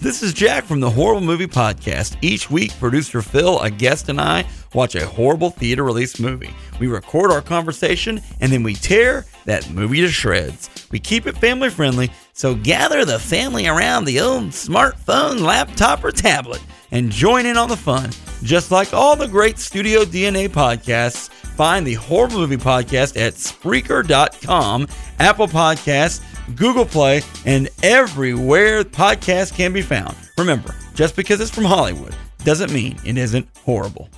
This is Jack from the Horrible Movie Podcast. Each week, producer Phil, a guest, and I watch a horrible theater release movie. We record our conversation and then we tear that movie to shreds. We keep it family friendly, so gather the family around the old smartphone, laptop, or tablet and join in on the fun. Just like all the great Studio DNA podcasts, find the Horrible Movie Podcast at Spreaker.com, Apple Podcasts, Google Play, and everywhere podcasts can be found. Remember, just because it's from Hollywood doesn't mean it isn't horrible.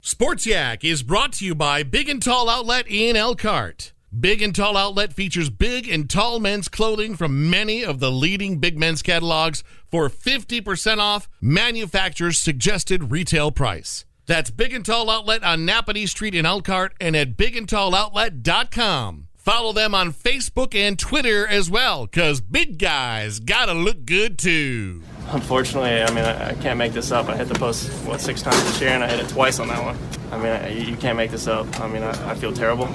Sports Yak is brought to you by Big and Tall Outlet in Elkhart. Big and Tall Outlet features big and tall men's clothing from many of the leading big men's catalogs for 50% off manufacturer's suggested retail price. That's Big and Tall Outlet on Nappanee Street in Elkhart and at bigandtalloutlet.com. Follow them on Facebook and Twitter as well, because big guys gotta look good too. Unfortunately, I mean, I, I can't make this up. I hit the post, what, six times this year, and I hit it twice on that one. I mean, I, you can't make this up. I mean, I, I feel terrible.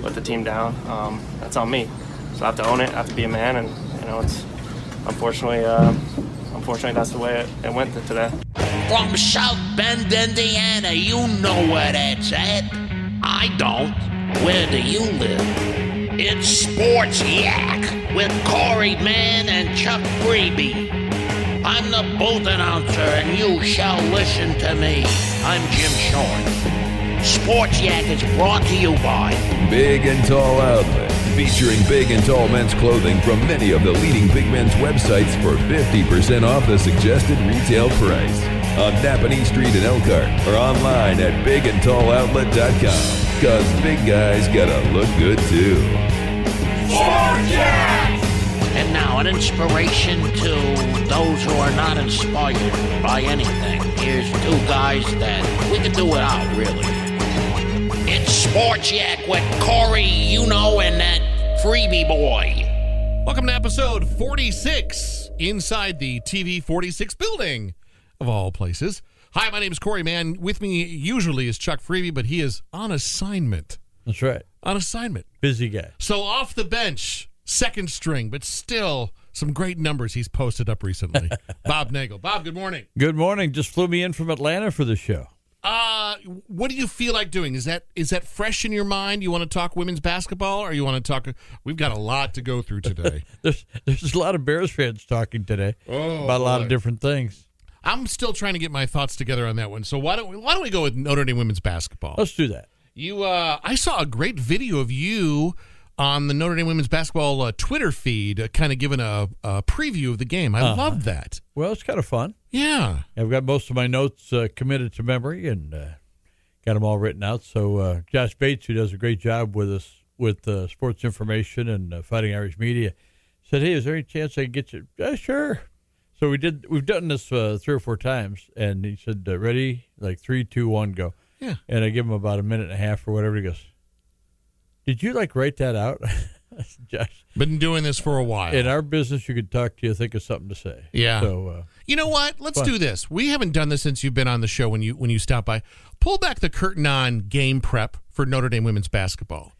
Let the team down. Um, that's on me. So I have to own it. I have to be a man, and, you know, it's unfortunately, uh, unfortunately, that's the way it, it went today. From South Bend, Indiana, you know where that's at. I don't. Where do you live? It's Sports Yak with Corey Mann and Chuck Freeby. I'm the booth announcer, and you shall listen to me. I'm Jim Short. Sports Yak is brought to you by Big and Tall Outlet, featuring big and tall men's clothing from many of the leading big men's websites for 50% off the suggested retail price. On Nappanee Street in Elkhart or online at bigandtalloutlet.com. Cause big guys gotta look good too. And now, an inspiration to those who are not inspired by anything. Here's two guys that we could do without, really. It's Sports Yak with Corey, you know, and that freebie boy. Welcome to episode 46 inside the TV 46 building, of all places. Hi, my name is Corey Mann. With me usually is Chuck Freeby, but he is on assignment. That's right. On assignment. Busy guy. So off the bench, second string, but still some great numbers he's posted up recently. Bob Nagle. Bob, good morning. Good morning. Just flew me in from Atlanta for the show. Uh, what do you feel like doing? Is that is that fresh in your mind? You want to talk women's basketball, or you want to talk? We've got a lot to go through today. there's there's a lot of Bears fans talking today Oh, about a lot boy. of different things. I'm still trying to get my thoughts together on that one. So why don't we, why don't we go with Notre Dame women's basketball? Let's do that. You, uh, I saw a great video of you on the Notre Dame women's basketball uh, Twitter feed, uh, kind of giving a, a preview of the game. I Uh-huh. love that. Well, it's kind of fun. Yeah. I've got most of my notes uh, committed to memory and uh, got them all written out. So uh, Josh Bates, who does a great job with us with uh, sports information and uh, Fighting Irish Media, said, "Hey, is there any chance I can get you?" Yeah, sure. So we did. We've done this uh, three or four times, and he said, uh, "Ready? Like three, two, one, go." Yeah. And I give him about a minute and a half or whatever. He goes, "Did you like write that out?" Josh, Been doing this for a while. in our business, you could talk to you, think of something to say. Yeah. So uh, You know what? Let's Fun. do this. We haven't done this since you've been on the show when you when you stop by. Pull back the curtain on game prep for Notre Dame women's basketball.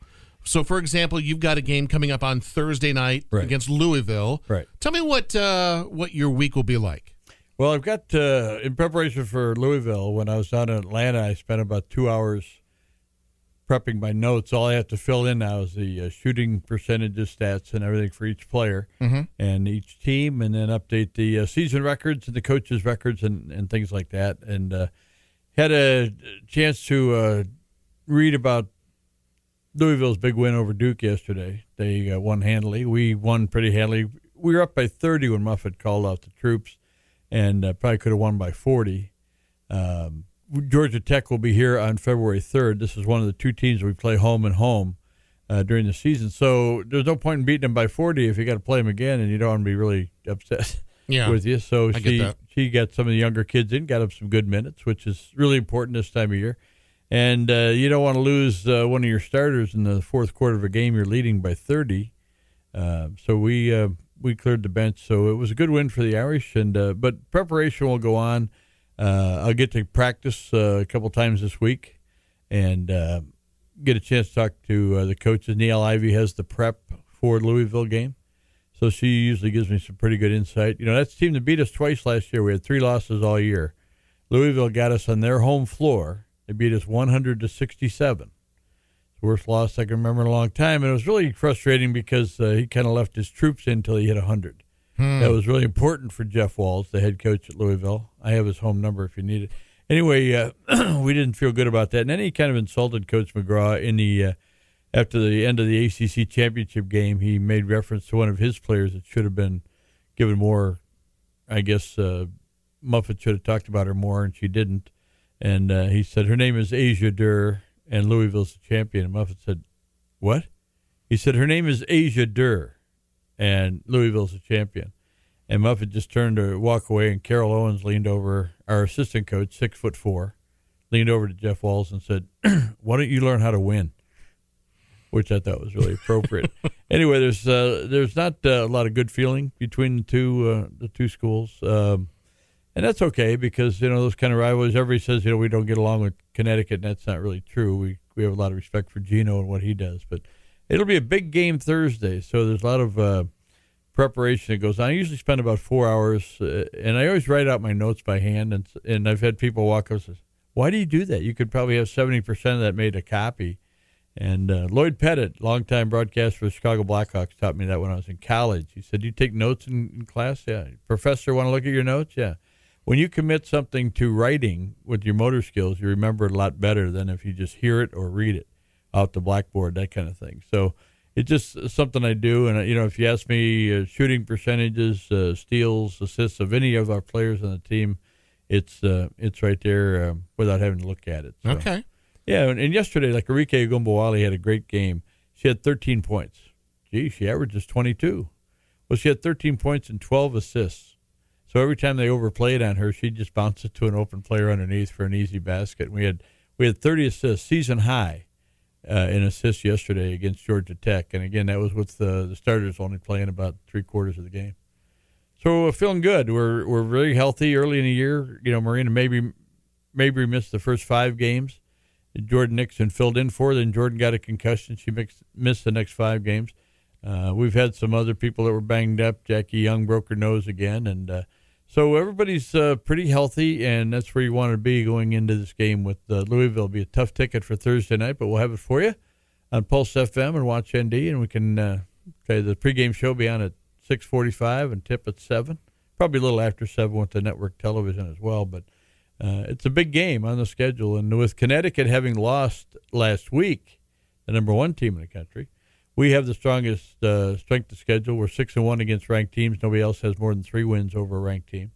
So, for example, you've got a game coming up on Thursday night Right. against Louisville. Right. Tell me what uh, what your week will be like. Well, I've got uh, in preparation for Louisville. When I was down in Atlanta, I spent about two hours prepping my notes. All I have to fill in now is the uh, shooting percentages, stats, and everything for each player and each team, and then update the uh, season records and the coaches' records and, and things like that. And uh, had a chance to uh, read about Louisville's big win over Duke yesterday. They uh, won handily. We won pretty handily. We were up by 30 when Muffet called out the troops, and uh, probably could have won by 40. Um, Georgia Tech will be here on February 3rd. This is one of the two teams we play home and home uh, during the season. So there's no point in beating them by 40 if you got to play them again, and you don't want to be really upset. Yeah, with you. So I she she got some of the younger kids in, got them some good minutes, which is really important this time of year. And uh, you don't want to lose uh, one of your starters in the fourth quarter of a game you're leading by 30. Uh, so we uh, we cleared the bench, so it was a good win for the Irish. And uh, but preparation will go on. Uh, I'll get to practice a couple times this week, and get a chance to talk to the coaches. Niele Ivey has the prep for Louisville game, so she usually gives me some pretty good insight. You know, that's the team that beat us twice last year. We had three losses all year. Louisville got us on their home floor. They beat us 100 to 67 It's worst loss I can remember in a long time. And it was really frustrating because uh, he kind of left his troops in until he hit 100. That was really important for Jeff Walz, the head coach at Louisville. I have his home number if you need it. Anyway, uh, we didn't feel good about that. And then he kind of insulted Coach McGraw in the uh, after the end of the ACC championship game. He made reference to one of his players that should have been given more. I guess uh, Muffet should have talked about her more, and she didn't. And uh, he said her name is Asia Durr, and Louisville's the champion. And Muffet said, "What?" He said her name is Asia Durr, and Louisville's the champion. And Muffet just turned to walk away, and Carol Owens leaned over, our assistant coach, six foot four, leaned over to Jeff Walz and said, "Why don't you learn how to win?" Which I thought was really appropriate. anyway, there's uh, there's not uh, a lot of good feeling between the two uh, the two schools, um, and that's okay because you know those kind of rivalries. Everybody says you know we don't get along with Connecticut, and that's not really true. We we have a lot of respect for Gino and what he does, but it'll be a big game Thursday, so there's a lot of uh, preparation that goes on. I usually spend about four hours, uh, and I always write out my notes by hand. And and I've had people walk up and say, "Why do you do that? You could probably have seventy percent of that made a copy." And uh, Lloyd Pettit, longtime broadcaster for Chicago Blackhawks, taught me that when I was in college. He said, "You take notes in, in class? Yeah. Professor, want to look at your notes? Yeah." When you commit something to writing with your motor skills, you remember it a lot better than if you just hear it or read it out the blackboard, that kind of thing. So it's just something I do. And, uh, you know, if you ask me uh, shooting percentages, uh, steals, assists of any of our players on the team, it's uh, it's right there um, without having to look at it. So, Okay. Yeah, and, and yesterday, like Arike Ogunbowale had a great game. She had 13 points. Gee, she averages 22. Well, she had 13 points and 12 assists. So every time they overplayed on her, she'd just bounce it to an open player underneath for an easy basket. And we had we had 30 assists, season high, uh, in assists yesterday against Georgia Tech. And again, that was with the, the starters only playing about three quarters of the game. So we're feeling good. We're we're very healthy early in the year. You know, Marina Mabrey maybe missed the first five games. Jordan Nixon filled in for. Then Jordan got a concussion. She mixed, missed the next five games. Uh, we've had some other people that were banged up. Jackie Young broke her nose again, and uh, so everybody's uh, pretty healthy, and that's where you want to be going into this game with uh, Louisville. It'll be a tough ticket for Thursday night, but we'll have it for you on Pulse FM and Watch ND, and we can uh, okay. The pregame show will be on at six forty-five and tip at seven. Probably a little after seven with the network television as well, but uh, it's a big game on the schedule. And with Connecticut having lost last week, the number one team in the country, we have the strongest uh, strength of schedule. We're six and one against ranked teams. Nobody else has more than three wins over a ranked team,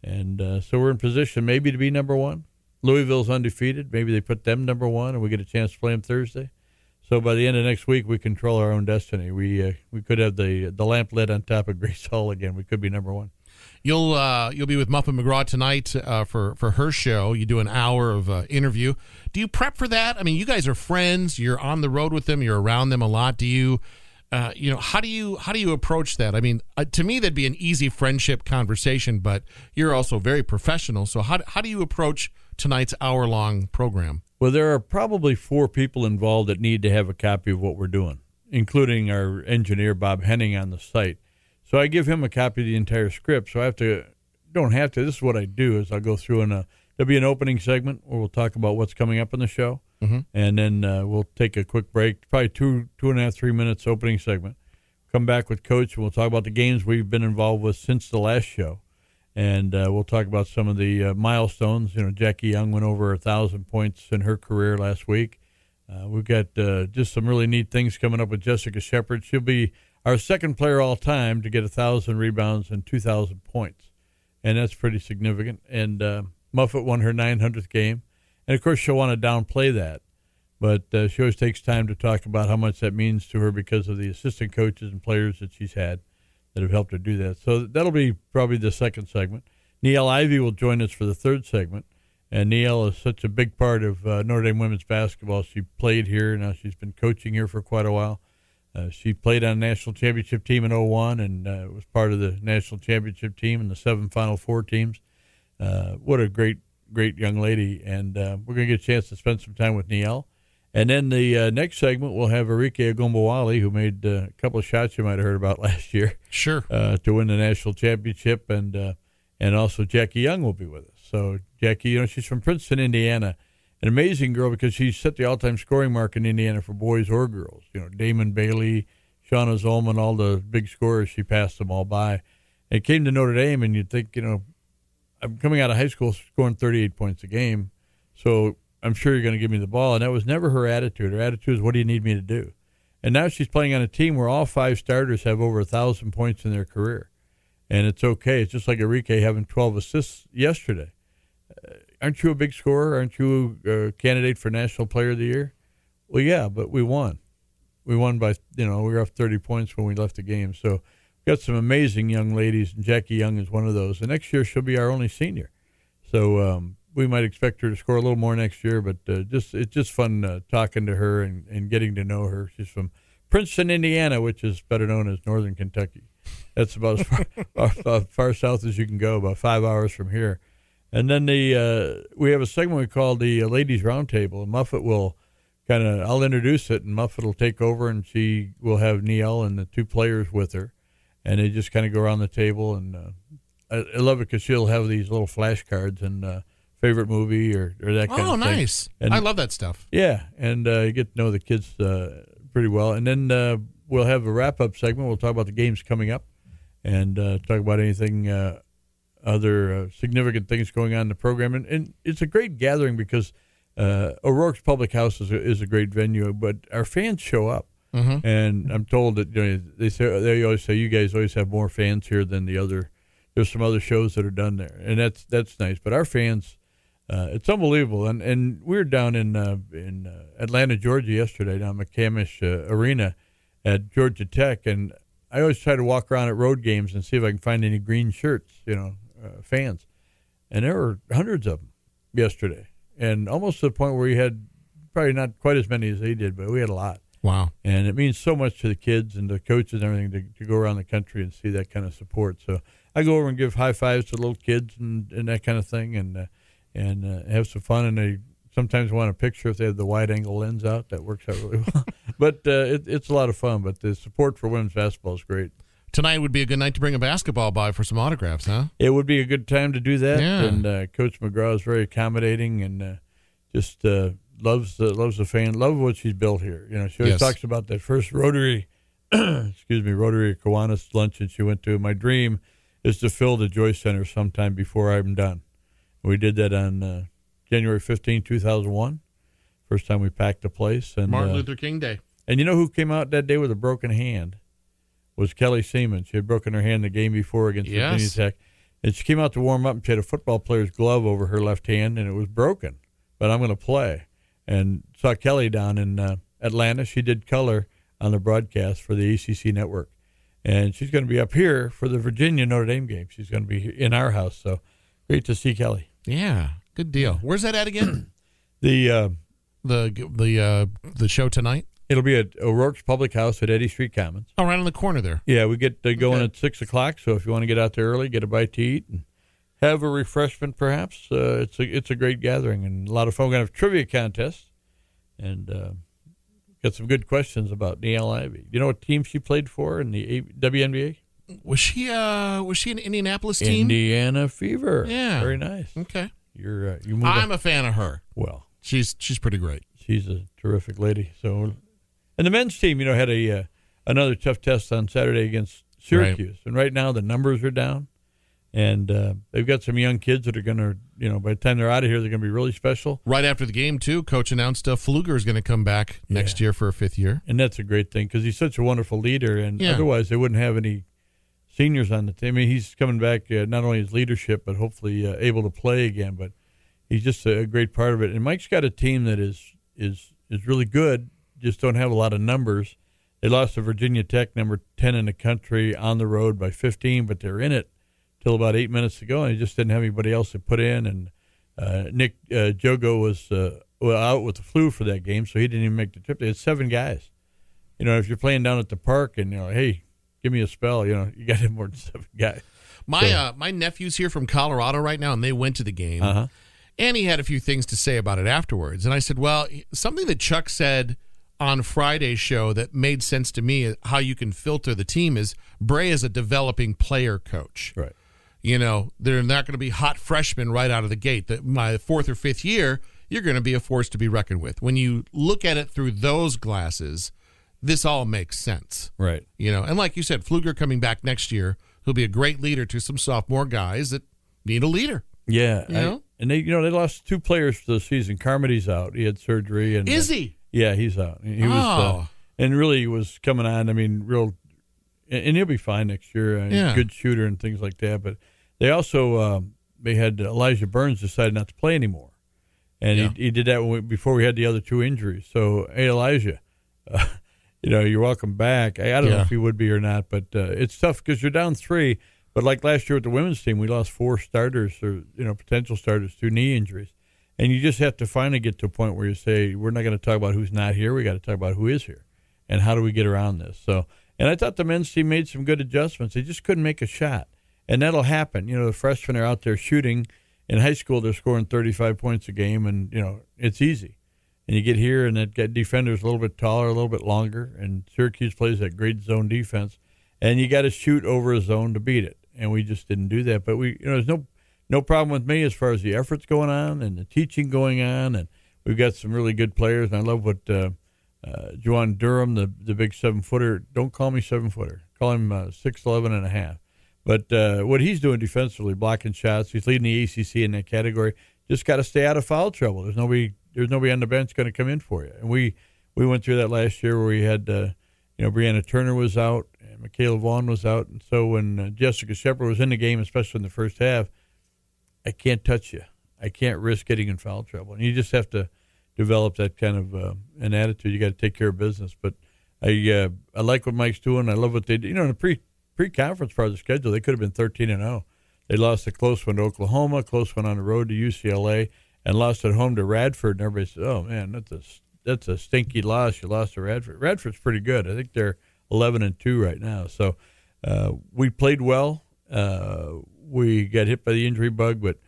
and uh, so we're in position maybe to be number one. Louisville's undefeated. Maybe they put them number one, and we get a chance to play them Thursday. So by the end of next week, we control our own destiny. We uh, we could have the the lamp lit on top of Grace Hall again. We could be number one. You'll uh, you'll be with Muffet McGraw tonight uh, for for her show. You do an hour of uh, interview. Do you prep for that? I mean, you guys are friends. You're on the road with them. You're around them a lot. Do you, uh, you know, how do you how do you approach that? I mean, uh, to me, that'd be an easy friendship conversation. But you're also very professional. So how how do you approach tonight's hour long program? Well, there are probably four people involved that need to have a copy of what we're doing, including our engineer Bob Henning on the site. So I give him a copy of the entire script. So I have to, don't have to. This is what I do: is I'll go through and uh, there'll be an opening segment where we'll talk about what's coming up in the show, Mhm. and then uh, we'll take a quick break, probably two two and a half three minutes opening segment. Come back with coach, and we'll talk about the games we've been involved with since the last show, and uh, we'll talk about some of the uh, milestones. You know, Jackie Young went over a thousand points in her career last week. Uh, we've got uh, just some really neat things coming up with Jessica Shepard. She'll be our second player all time to get a thousand rebounds and two thousand points, and that's pretty significant. And uh, Muffet won her 900th game, and of course she'll want to downplay that, but uh, she always takes time to talk about how much that means to her because of the assistant coaches and players that she's had. that have helped her do that. So that'll be probably the second segment. Niele Ivey will join us for the third segment. And Niele is such a big part of uh, Notre Dame women's basketball. She played here. Now she's been coaching here for quite a while. Uh, she played on a national championship team in 01 and uh, was part of the national championship team and the seven Final Four teams. Uh, what a great, great young lady. And uh, we're going to get a chance to spend some time with Niele. And then the uh, next segment, we'll have Arike Ogunbowale, who made uh, a couple of shots you might have heard about last year. Sure. to win the national championship. And, and also Jackie Young will be with us. So Jackie, you know, she's from Princeton, Indiana. An amazing girl because she set the all-time scoring mark in Indiana for boys or girls. You know, Damon Bailey, Shanna Zolman, all the big scorers. She passed them all by. And came to Notre Dame, and you'd think, you know, I'm coming out of high school scoring 38 points a game, so I'm sure you're going to give me the ball. And that was never her attitude. Her attitude is, what do you need me to do? And now she's playing on a team where all five starters have over a thousand points in their career, and it's okay. It's just like Arike having 12 assists yesterday aren't you a big scorer? Aren't you a candidate for National Player of the Year? Well, yeah, but we won. We won by, you know, we were up 30 points when we left the game. So got some amazing young ladies, and Jackie Young is one of those. And next year she'll be our only senior. So um, we might expect her to score a little more next year, but uh, just it's just fun uh, talking to her and, and getting to know her. She's from Princeton, Indiana, which is better known as Northern Kentucky. That's about as far, far, far south as you can go, about five hours from here. And then the uh, we have a segment we call the uh, Ladies Roundtable, and Muffet will kind of I'll introduce it, and Muffet will take over, and she will have Niele and the two players with her, and they just kind of go around the table, and uh, I, I, love it because she'll have these little flashcards and uh, favorite movie or, or that kind oh, of thing. Oh, nice! And, I love that stuff. Yeah, and uh, you get to know the kids uh, pretty well, and then we'll have a wrap up segment. We'll talk about the games coming up, and talk about anything other uh, significant things going on in the program. And, and it's a great gathering because uh, O'Rourke's Public House is a, is a great venue, but our fans show up. Mm-hmm. And I'm told that you know, they say they always say you guys always have more fans here than the other. There's some other shows that are done there, and that's that's nice. But our fans, uh, it's unbelievable. And and we were down in uh, in uh, Atlanta, Georgia yesterday, down McCamish uh, Arena at Georgia Tech, and I always try to walk around at road games and see if I can find any green shirts, you know, uh, fans, and there were hundreds of them yesterday, and almost to the point where we had probably not quite as many as they did, but we had a lot. Wow! And it means so much to the kids and the coaches and everything to, to go around the country and see that kind of support. So I go over and give high fives to little kids and, and that kind of thing, and uh, and uh, have some fun. And they sometimes want a picture if they have the wide angle lens out. That works out really well. but uh, it, it's a lot of fun. But the support for women's basketball is great tonight would be a good night to bring a basketball by for some autographs, huh? It would be a good time to do that. Yeah. And uh, Coach McGraw is very accommodating and uh, just uh, loves the loves the fan, loves what she's built here. You know, she always Yes. talks about that first Rotary, excuse me, Rotary Kiwanis luncheon she went to. My dream is to fill the Joyce Center sometime before I'm done. We did that on uh, January 15, 2001. First time we packed the place. And Martin uh, Luther King Day. and you know who came out that day with a broken hand? Was Kelly Siemon. She had broken her hand the game before against Yes. Virginia Tech. And she came out to warm up and she had a football player's glove over her left hand and it was broken. But I'm going to play. And saw Kelly down in uh, Atlanta. She did color on the broadcast for the ACC network. And she's going to be up here for the Virginia Notre Dame game. She's going to be in our house. So great to see Kelly. Yeah, good deal. Where's that at again? The uh, the the uh, the show tonight. It'll be at O'Rourke's Public House at Eddy Street Commons. Oh, right on the corner there. Yeah, we get uh, going Okay. at six o'clock. So if you want to get out there early, get a bite to eat and have a refreshment, perhaps uh, it's a it's a great gathering and a lot of fun. We're gonna have trivia contests, and uh, got some good questions about Niele Ivey. You know what team she played for in the WNBA? Was she uh was she an Indianapolis team? Indiana Fever. Yeah. very nice. Okay. You're uh, you. I'm up- a fan of her. well. She's she's pretty great. she's a terrific lady. So, and the men's team, you know, had a uh, another tough test on Saturday against Syracuse, and right now the numbers are down, and uh, they've got some young kids that are going to, you know, by the time they're out of here, they're going to be really special, Right after the game too, coach announced uh, Pflueger is going to come back next year for a fifth year. and that's a great thing because he's such a wonderful leader, and Yeah. otherwise they wouldn't have any seniors on the team. I mean, he's coming back uh, not only his leadership, but hopefully uh, able to play again. But he's just a, a great part of it. And Mike's got a team that is is is really good. Just don't have a lot of numbers. They lost to Virginia Tech, number 10 in the country, on the road by 15, but they're in it till about eight minutes ago, and they just didn't have anybody else to put in. And uh, Nick uh, Djogo was uh, well, out with the flu for that game, so he didn't even make the trip. They had seven guys. You know, if you're playing down at the park and, you know, hey, give me a spell, you know, you got to have more than seven guys. My uh, my nephew's here from Colorado right now, and they went to the game. Uh-huh. And he had a few things to say about it afterwards. And I said, well, something that Chuck said on Friday's show that made sense to me, how you can filter the team is Brey is a developing player coach. Right. You know, they're not going to be hot freshmen right out of the gate. That my fourth or fifth year, you're going to be a force to be reckoned with. When you look at it through those glasses, this all makes sense. Right. You know, and like you said, Pflueger coming back next year, he'll be a great leader to some sophomore guys that need a leader. Yeah. You I- know? and they, you know, they lost two players for the season. Carmody's out. He had surgery. and Is he? Yeah, he's out. He was, uh, Oh. and really was coming on. I mean, real, and he'll be fine next year. Uh, Yeah. good shooter and things like that. But they also um, they had Elijah Burns decided not to play anymore, and Yeah. he, he did that we, before we had the other two injuries. So hey, Elijah, uh, you know you're welcome back. I, I don't know if he would be or not, but uh, it's tough because you're down three. But like last year with the women's team, we lost four starters or you know potential starters to knee injuries. And you just have to finally get to a point where you say, we're not going to talk about who's not here. We got to talk about who is here and how do we get around this. So, and I thought the men's team made some good adjustments. They just couldn't make a shot. And that'll happen. You know, the freshmen are out there shooting. In high school, they're scoring 35 points a game, and, you know, it's easy. And you get here, and that defender's a little bit taller, a little bit longer, and Syracuse plays that great zone defense. And you got to shoot over a zone to beat it. And we just didn't do that. But we, you know, there's no no problem with me as far as the efforts going on and the teaching going on, and we've got some really good players. And I love what uh, uh, Juwan Durham, the the big seven footer. Don't call me seven footer. Call him uh, six eleven and a half. But uh, what he's doing defensively, blocking shots, he's leading the ACC in that category. Just got to stay out of foul trouble. There's nobody. There's nobody on the bench going to come in for you. And we we went through that last year where we had, uh, you know, Brianna Turner was out and Mikayla Vaughn was out, and so when uh, Jessica Shepard was in the game, especially in the first half, I can't touch you. I can't risk getting in foul trouble. And you just have to develop that kind of uh, an attitude. You got to take care of business. But I uh, I like what Mike's doing. I love what they do. You know, in the pre pre conference part of the schedule, they could have been thirteen and zero. They lost a close one to Oklahoma, close one on the road to UCLA, and lost at home to Radford. And everybody said, "Oh man, that's a that's a stinky loss. You lost to Radford. Radford's pretty good. I think they're eleven and two right now. So uh, we played well. We got hit by the injury bug, but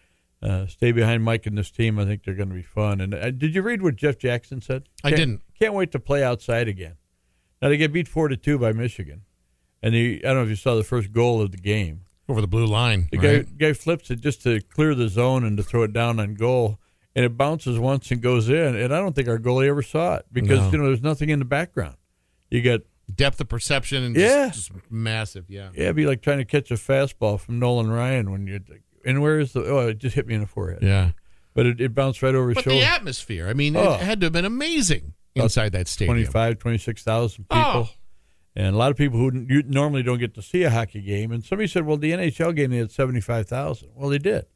uh, stay behind Mike and this team. I think they're going to be fun. And uh, did you read what Jeff Jackson said? I Can't- didn't. Can't wait to play outside again. Now they get beat four to two by Michigan, and the, I don't know if you saw the first goal of the game. Over the blue line. The right? guy guy flips it just to clear the zone and to throw it down on goal, and it bounces once and goes in. And I don't think our goalie ever saw it because No. you know there's nothing in the background. You got Depth of perception and Yeah. just, just massive. Yeah. yeah, it'd be like trying to catch a fastball from Nolan Ryan when you're. And where is the? Oh, it just hit me in the forehead. Yeah. But it, it bounced right over his But shoulder. the atmosphere, I mean, Oh. it had to have been amazing inside that stadium. 25, 26,000 people. Oh. And a lot of people who you normally don't get to see a hockey game. And somebody said, well, the NHL game, they had 75,000. Well, they did.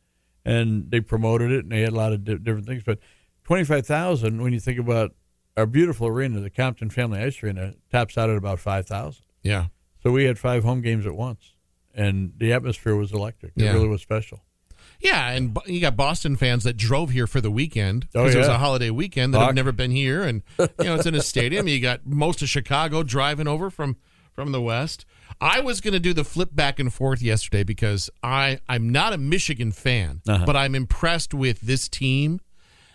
And they promoted it and they had a lot of di- different things. But 25,000, when you think about our beautiful arena, the Compton Family Ice Arena, tops out at about 5,000. Yeah. So we had five home games at once. And the atmosphere was electric. It Yeah. really was special. Yeah, and you got Boston fans that drove here for the weekend Oh, because it was a holiday weekend that have never been here, and you know it's in a stadium. You got most of Chicago driving over from from the west. I was going to do the flip back and forth yesterday because I I'm not a Michigan fan, Uh-huh. but I'm impressed with this team.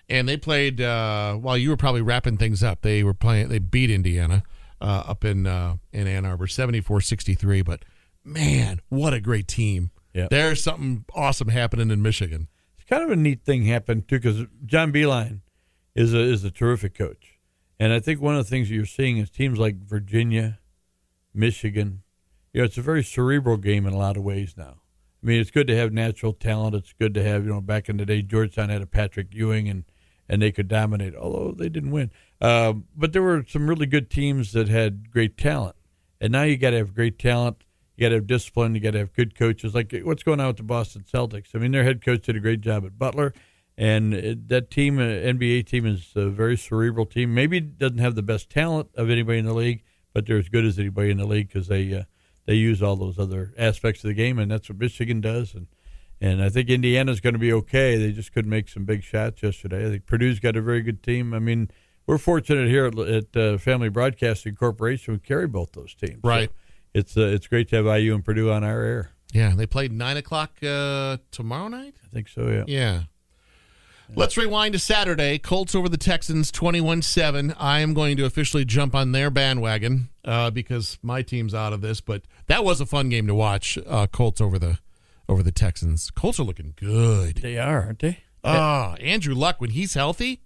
And they played uh, while you were probably wrapping things up. They were playing. They beat Indiana uh, up in uh, in Ann Arbor, 74-63. But man, what a great team! Yeah. There's something awesome happening in Michigan. It's kind of a neat thing happened too because John Beilein is a is a terrific coach, and I think one of the things that you're seeing is teams like Virginia, Michigan. You know, it's a very cerebral game in a lot of ways now. I mean, it's good to have natural talent. It's good to have you know back in the day Georgetown had a Patrick Ewing and and they could dominate, although they didn't win. Um, but there were some really good teams that had great talent, and now you got to have great talent. You got to have discipline. You got to have good coaches. Like what's going on with the Boston Celtics? I mean, their head coach did a great job at Butler, and it, that team, uh, NBA team, is a very cerebral team. Maybe doesn't have the best talent of anybody in the league, but they're as good as anybody in the league because they uh, they use all those other aspects of the game, and that's what Michigan does. And and I think Indiana's going to be okay. They just couldn't make some big shots yesterday. I think Purdue's got a very good team. I mean, we're fortunate here at, at uh, Family Broadcasting Corporation. We carry both those teams. Right. So it's uh, it's great to have IU and Purdue on our air. Yeah, they played nine o'clock uh, tomorrow night. I think so. Yeah. Yeah. Let's rewind to Saturday. Colts over the Texans 21 7. I am going to officially jump on their bandwagon uh, because my team's out of this, but that was a fun game to watch. Uh, Colts over the over the Texans. Colts are looking good. They are, aren't they? Ah, Andrew Luck, when he's healthy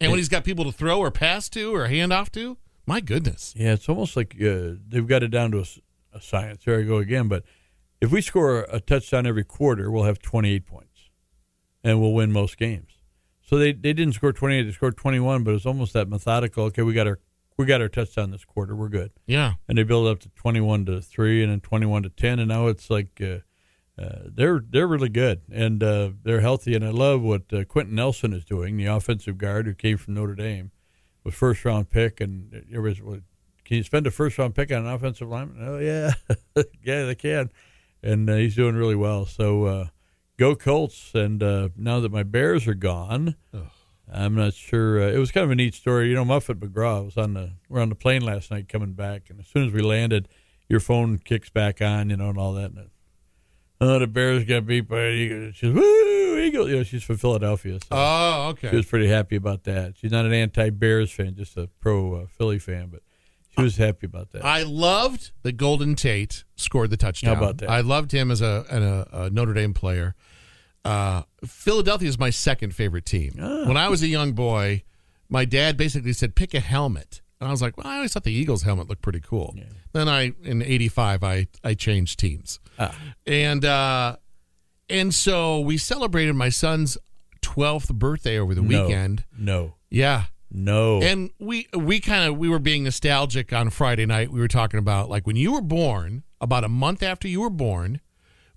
and when he's got people to throw or pass to or hand off to, my goodness. Yeah, it's almost like uh, they've got it down to a science. There I go again. But if we score a touchdown every quarter, we'll have 28 points, and we'll win most games. So they, they didn't score 28; they scored 21. But it's almost that methodical. Okay, we got our we got our touchdown this quarter. We're good. Yeah. And they build up to 21 to three, and then 21 to 10, and now it's like. Uh, they're they're really good and uh, they're healthy and I love what uh, Quenton Nelson is doing, the offensive guard who came from Notre Dame, was first round pick and everybody's well, can you spend a first round pick on an offensive lineman? Oh yeah, yeah they can, and uh, he's doing really well. So uh, go Colts! And uh, now that my Bears are gone, I'm not sure. Uh, it was kind of a neat story. You know, Muffet McGraw was on the we're on the plane last night coming back, and as soon as we landed, your phone kicks back on, you know, and all that. And it, oh, the Bears got beat by the Eagles. She's woo Eagles. You know, she's from Philadelphia, so Oh, she was pretty happy about that. She's not an anti-Bears fan, just a pro uh, Philly fan, but she was happy about that. I loved that Golden Tate scored the touchdown. How about that? I loved him as a, an- a, a Notre Dame player. Uh, Philadelphia is my second favorite team. Ah. When I was a young boy, my dad basically said, "Pick a helmet," and I was like, "Well, I always thought the Eagles helmet looked pretty cool." Then I, in '85, I I changed teams, Ah. and uh, and so we celebrated my son's 12th birthday over the No. weekend. No, Yeah, no, and we we kind of we were being nostalgic on Friday night. We were talking about like when you were born, about a month after you were born,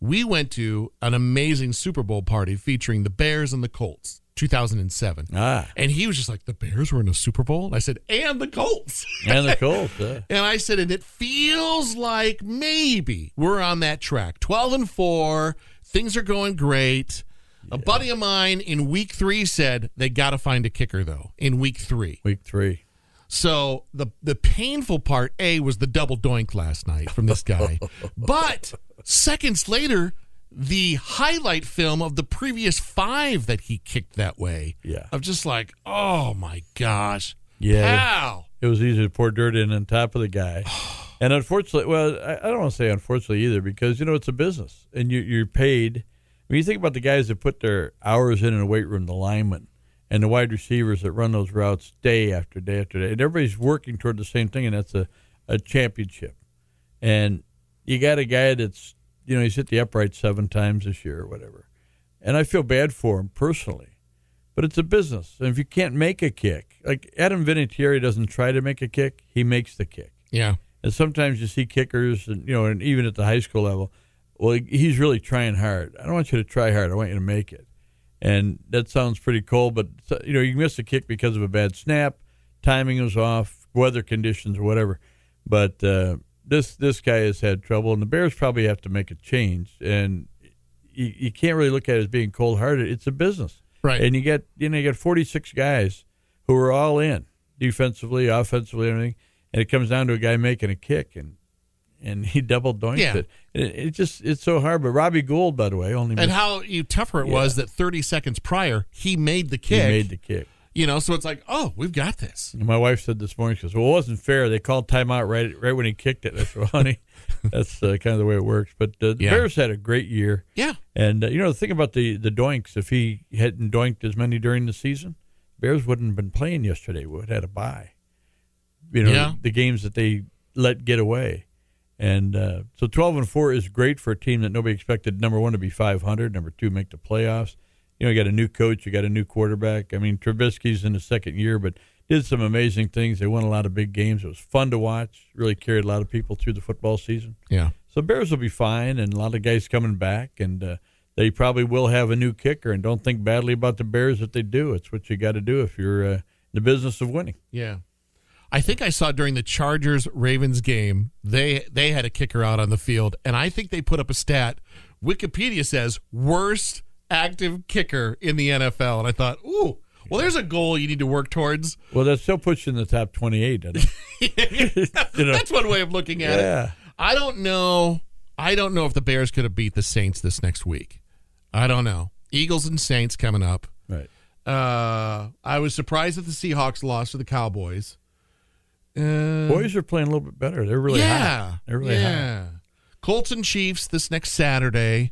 we went to an amazing Super Bowl party featuring the Bears and the Colts, 2007. ah, And he was just like, "The Bears were in a Super Bowl." And I said, "And the Colts." and the Colts. Uh, And I said, and it feels like maybe we're on that track. 12 and 4. Things are going great. A buddy of mine in week three said they got to find a kicker, though, in week three. week three. So the the painful part, A, was the double doink last night from this guy. but seconds later, the highlight film of the previous five that he kicked that way. Yeah. Of just like, oh my gosh. Yeah. Pal. It was easy to pour dirt in on top of the guy. And unfortunately, well, I, I don't want to say unfortunately either because, you know, it's a business and you, you're paid. When you think about the guys that put their hours in in the weight room, the linemen and the wide receivers that run those routes day after day after day, and everybody's working toward the same thing, and that's a, a championship. And you got a guy that's, you know, he's hit the upright seven times this year or whatever. And I feel bad for him personally but it's a business. And if you can't make a kick, like Adam Vinatieri doesn't try to make a kick, he makes the kick. Yeah. And sometimes you see kickers, and you know, and even at the high school level, well, he's really trying hard. I don't want you to try hard. I want you to make it. And that sounds pretty cold, but you know, you miss a kick because of a bad snap, timing was off, weather conditions, or whatever. But uh, this this guy has had trouble, and the Bears probably have to make a change. And you, you can't really look at it as being cold hearted. It's a business. Right. And you get you know you got 46 guys who are all in defensively, offensively, everything, and it comes down to a guy making a kick and and he double doinked Yeah. it. it. It just it's so hard. But Robbie Gould, by the way, only And missed, how you tougher it was that 30 seconds prior, he made the kick. he made the kick. You know, so it's like, oh, we've got this. And my wife said this morning, she goes, "Well, it wasn't fair. They called timeout right right when he kicked it." I said, well, "Honey, that's uh, kind of the way it works." But uh, the Yeah. Bears had a great year. Yeah. And uh, you know, the thing about the the doinks, if he hadn't doinked as many during the season, Bears wouldn't have been playing yesterday. Would have had a bye. You know, Yeah. the games that they let get away, and uh, so twelve and four is great for a team that nobody expected. Number one to be five hundred. Number two, make the playoffs. You know, you got a new coach, you got a new quarterback. I mean, Trubisky's in his second year, but did some amazing things. They won a lot of big games. It was fun to watch. Really carried a lot of people through the football season. Yeah. So Bears will be fine, and a lot of guys coming back, and uh, they probably will have a new kicker. And don't think badly about the Bears if they do. It's what you got to do if you're uh, in the business of winning. Yeah. I think I saw during the Chargers Ravens game, they they had a kicker out on the field, and I think they put up a stat. Wikipedia says worst active kicker in the NFL, and I thought, ooh, well, there's a goal you need to work towards. Well, that still puts you in the top 28, doesn't it? You know? That's one way of looking at Yeah. it. I don't know. I don't know if the Bears could have beat the Saints this next week. I don't know. Eagles and Saints coming up. Right. Uh, I was surprised that the Seahawks lost to the Cowboys. Uh, Boys are playing a little bit better. They're really yeah, hot. They're really yeah. Colts and Chiefs this next Saturday.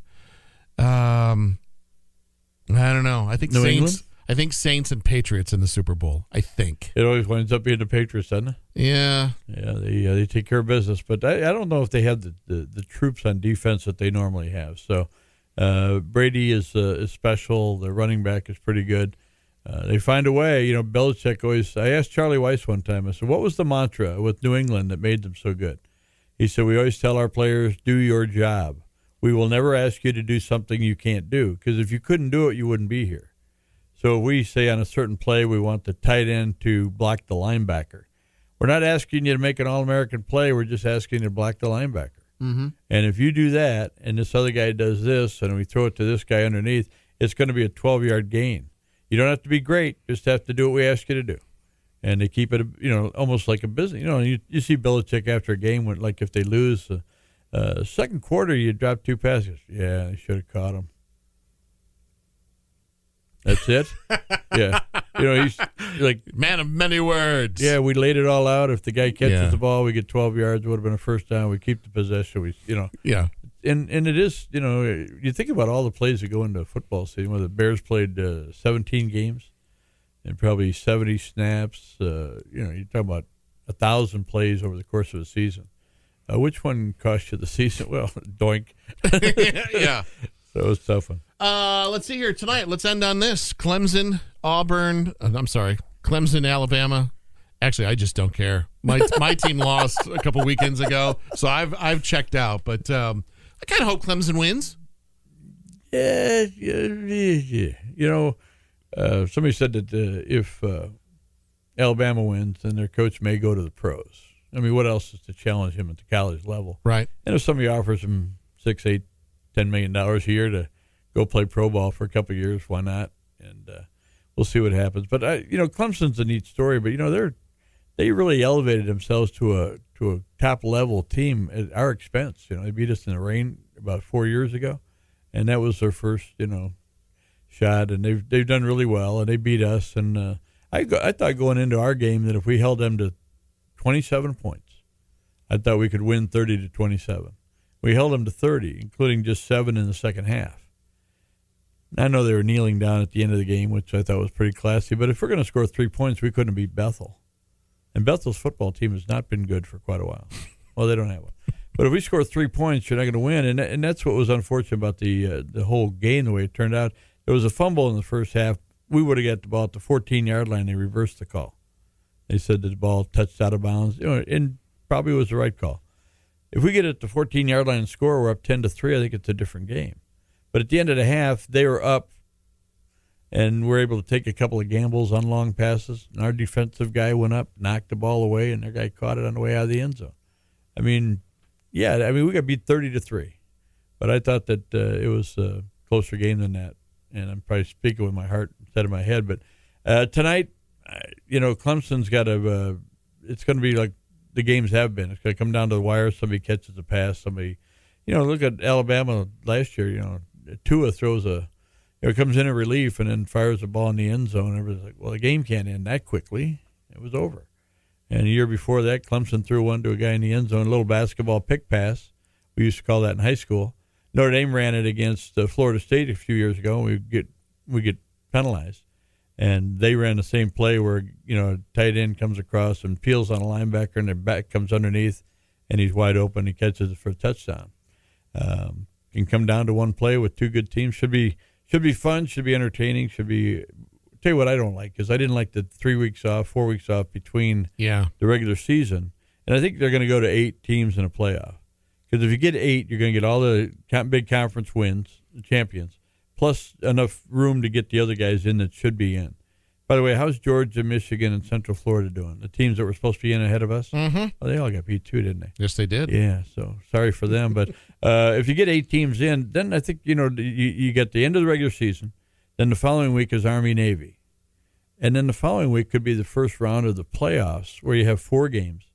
Um, I don't know. I think New Saints. England? I think Saints and Patriots in the Super Bowl. I think. It always winds up being the Patriots, doesn't it? Yeah. Yeah, they uh, they take care of business, but I, I don't know if they have the, the, the troops on defense that they normally have. So uh, Brady is uh, is special. The running back is pretty good. Uh, they find a way. You know, Belichick always. I asked Charlie Weis one time. I said, "What was the mantra with New England that made them so good?" He said, "We always tell our players, do your job. We will never ask you to do something you can't do because if you couldn't do it, you wouldn't be here." So if we say on a certain play we want the tight end to block the linebacker. We're not asking you to make an All American play. We're just asking you to block the linebacker. Mm-hmm. And if you do that, and this other guy does this, and we throw it to this guy underneath, it's going to be a 12 yard gain. You don't have to be great; just have to do what we ask you to do. And they keep it, you know, almost like a business. You know, you, you see Belichick after a game when, like, if they lose, uh, uh, second quarter, you drop two passes. Yeah, they should have caught him. That's it. yeah, you know, he's like Man of many words. yeah, we laid it all out. If the guy catches Yeah. the ball, we get 12 yards. Would have been a first down. We keep the possession. We, you know, Yeah. and and it is, you know, you think about all the plays that go into a football season. Where the Bears played uh, 17 games and probably 70 snaps. Uh, you know, you're talking about a thousand plays over the course of a season. Uh, which one cost you the season? Well, doink. yeah. So it was a tough one. Uh, let's see here tonight. Let's end on this: Clemson, Auburn. uh, I'm sorry, Clemson, Alabama. Actually, I just don't care. My my team lost a couple weekends ago, so I've I've checked out. But um, I kind of hope Clemson wins. Yeah, yeah, yeah, yeah. You know, uh, somebody said that uh, if uh, Alabama wins, then their coach may go to the pros. I mean, what else is to challenge him at the college level? Right. And if somebody offers him six, eight, ten million dollars a year to go play pro ball for a couple of years, why not? And uh, we'll see what happens. But I, you know, Clemson's a neat story. But you know, they're they really elevated themselves to a to a top level team at our expense. You know, they beat us in the rain about four years ago, and that was their first, you know, shot. And they've they've done really well, and they beat us. And uh, I go, I thought going into our game that if we held them to twenty seven points, I thought we could win thirty to twenty seven. We held them to thirty, including just seven in the second half. I know they were kneeling down at the end of the game, which I thought was pretty classy. But if we're going to score three points, we couldn't beat Bethel. And Bethel's football team has not been good for quite a while. Well, they don't have one. But if we score three points, you're not going to win. And and that's what was unfortunate about the uh, the whole game, the way it turned out. There was a fumble in the first half. We would have got the ball at the 14 yard line. They reversed the call. They said that the ball touched out of bounds, you know, and probably was the right call. If we get it to 14 yard line and score, we're up 10 to three. I think it's a different game. But at the end of the half, they were up, and we're able to take a couple of gambles on long passes. And our defensive guy went up, knocked the ball away, and their guy caught it on the way out of the end zone. I mean, yeah, I mean we got beat 30 to three, but I thought that uh, it was a closer game than that. And I'm probably speaking with my heart instead of my head. But uh, tonight, you know, Clemson's got to. Uh, it's going to be like the games have been. It's going to come down to the wire. Somebody catches a pass. Somebody, you know, look at Alabama last year. You know, Tua throws a, you know, comes in in relief and then fires the ball in the end zone. Everybody's like, well, the game can't end that quickly. It was over. And a year before that, Clemson threw one to a guy in the end zone, a little basketball pick pass. We used to call that in high school. Notre Dame ran it against uh, Florida State a few years ago. We get we get penalized, and they ran the same play where you know tight end comes across and peels on a linebacker, and their back comes underneath, and he's wide open. He catches it for a touchdown. Um, can come down to one play with two good teams. Should be should be fun. Should be entertaining. Should be. Tell you what I don't like because I didn't like the three weeks off, four weeks off between Yeah. the regular season, and I think they're going to go to eight teams in a playoff. Because if you get eight, you're going to get all the big conference wins, the champions, plus enough room to get the other guys in that should be in. By the way, how's Georgia, Michigan, and Central Florida doing? The teams that were supposed to be in ahead of us? Mm-hmm. Oh, they all got beat too, didn't they? Yes, they did. Yeah, so sorry for them. But uh, if you get eight teams in, then I think you know you, you get the end of the regular season. Then the following week is Army Navy, and then the following week could be the first round of the playoffs where you have four games,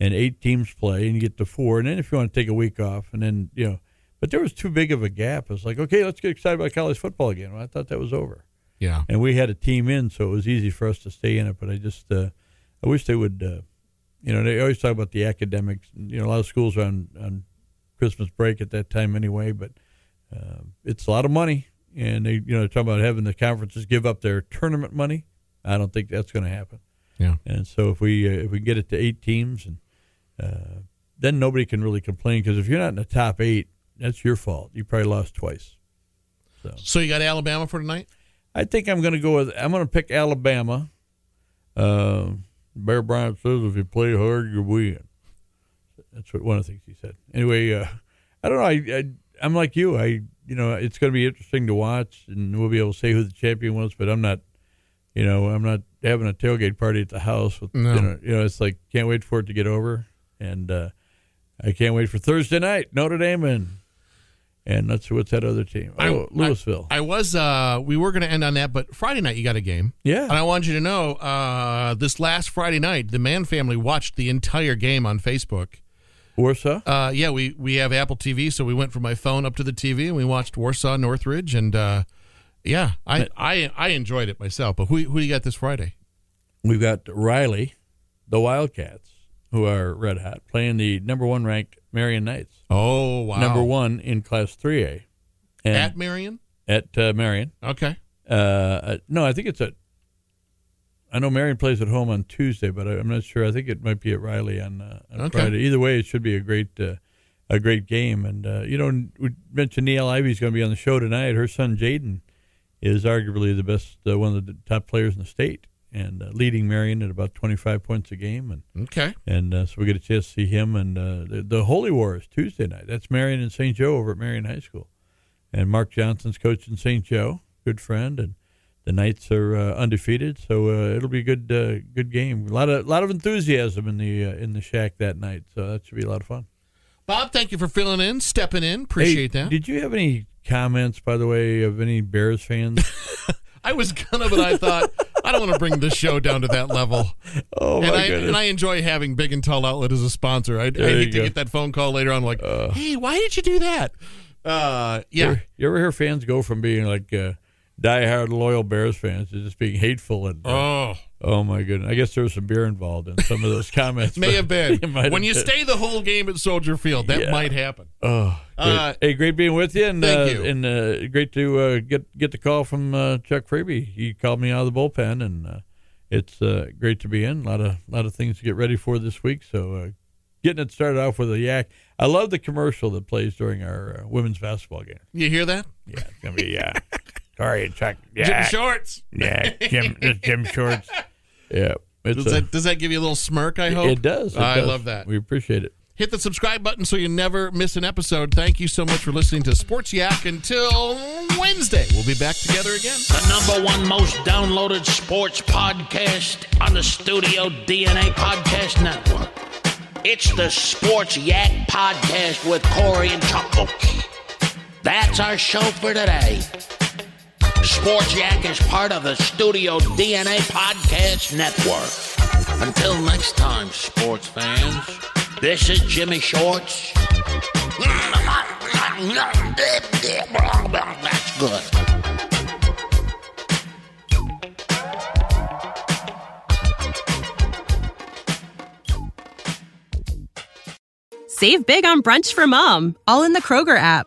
and eight teams play, and you get to four. And then if you want to take a week off, and then you know, but there was too big of a gap. It's like okay, let's get excited about college football again. Well, I thought that was over Yeah. and we had a team in, so it was easy for us to stay in it. But I just, uh, I wish they would, uh, you know, they always talk about the academics. You know, a lot of schools are on on Christmas break at that time anyway, but uh, it's a lot of money, and they, you know, they're talking about having the conferences give up their tournament money. I don't think that's going to happen. Yeah. And so if we uh, if we get it to eight teams, and uh, then nobody can really complain because if you're not in the top eight, that's your fault. You probably lost twice. So you got Alabama for tonight? I think I'm going to go with. I'm going to pick Alabama. Uh, Bear Bryant says, "If you play hard, you win." That's what one of the things he said. Anyway, uh, I don't know. I, I I'm like you. I you know it's going to be interesting to watch, and we'll be able to say who the champion was. But I'm not. You know, I'm not having a tailgate party at the house. With, No. you, know, you know, it's like can't wait for it to get over, and uh, I can't wait for Thursday night, Notre Dame and and that's what's that other team? I- Oh, Louisville. I was. Uh, we were going to end on that, but Friday night you got a game. yeah, And I want you to know, uh, this last Friday night, the Mann family watched the entire game on Facebook. Warsaw. Uh, yeah, we, we have Apple TV, so we went from my phone up to the TV and we watched Warsaw Northridge, and uh, yeah, I, I I enjoyed it myself. But who who you got this Friday? We've got Riley, the Wildcats, who are red hot, playing the number one ranked Marion Knights, Oh wow, number one in Class 3A. And at Marion. at uh, Marion. Okay, Uh, uh, no, I think it's at. I know Marion plays at home on Tuesday, but I, I'm not sure. I think it might be at Riley on, uh, on Okay. Friday. Either way, it should be a great, uh, a great game. And uh, you know, we mentioned Niele Ivey's going to be on the show tonight. Her son Jaden is arguably the best, uh, one of the top players in the state, and uh, leading Marion at about 25 points a game. And okay, and uh, so we get a chance to see him and uh, the, the Holy War is Tuesday night. That's Marion and St. Joe over at Marion High School, and Mark Johnson's coaching St. Joe, good friend, and the Knights are uh, undefeated, so uh, it'll be a good uh, good game. A lot of lot of enthusiasm in the uh, in the shack that night, so that should be a lot of fun. Bob. Thank you for filling in, stepping in. Appreciate Hey, that. Did you have any comments, by the way, of any Bears fans? I was gonna, but I thought I don't want to bring this show down to that level. oh my and I goodness! and I enjoy having Big and Tall Outlet as a sponsor. I, I hate to. Uh. get that phone call later on, like, "Hey, why did you do that?" Uh, You yeah, ever, you ever hear fans go from being like uh, diehard loyal Bears fans to just being hateful and uh, oh, Oh my goodness! I guess there was some beer involved in some of those comments. may have been when you been. stay the whole game at Soldier Field. That Yeah. might happen. Oh, great. Uh, hey, great being with you, and thank uh, you. and uh, great to uh, get get the call from uh, Chuck Freeby. He called me out of the bullpen, and uh, it's uh, great to be in. A lot of lot of things to get ready for this week. So uh, getting it started off with a yak. I love the commercial that plays during our uh, women's basketball game. You hear that? Yeah, it's gonna be yeah. Sorry, Chuck. Jim Yeah, Shorts. yeah, Jim, it's Jim Shorts. Yeah, it's Does a- that does that give you a little smirk? I hope it does. it I does. love that. We appreciate it. Hit the subscribe button so you never miss an episode. Thank you so much for listening to Sports Yak. Until Wednesday, we'll be back together again. The number one most downloaded sports podcast on the Studio DNA Podcast Network. It's the Sports Yak Podcast with Corey and Chuckles. That's our show for today. Sports Yak is part of the Studio DNA Podcast Network. Until next time, sports fans, this is Jimmy Shorts. That's good. Save big on brunch for mom, all in the Kroger app.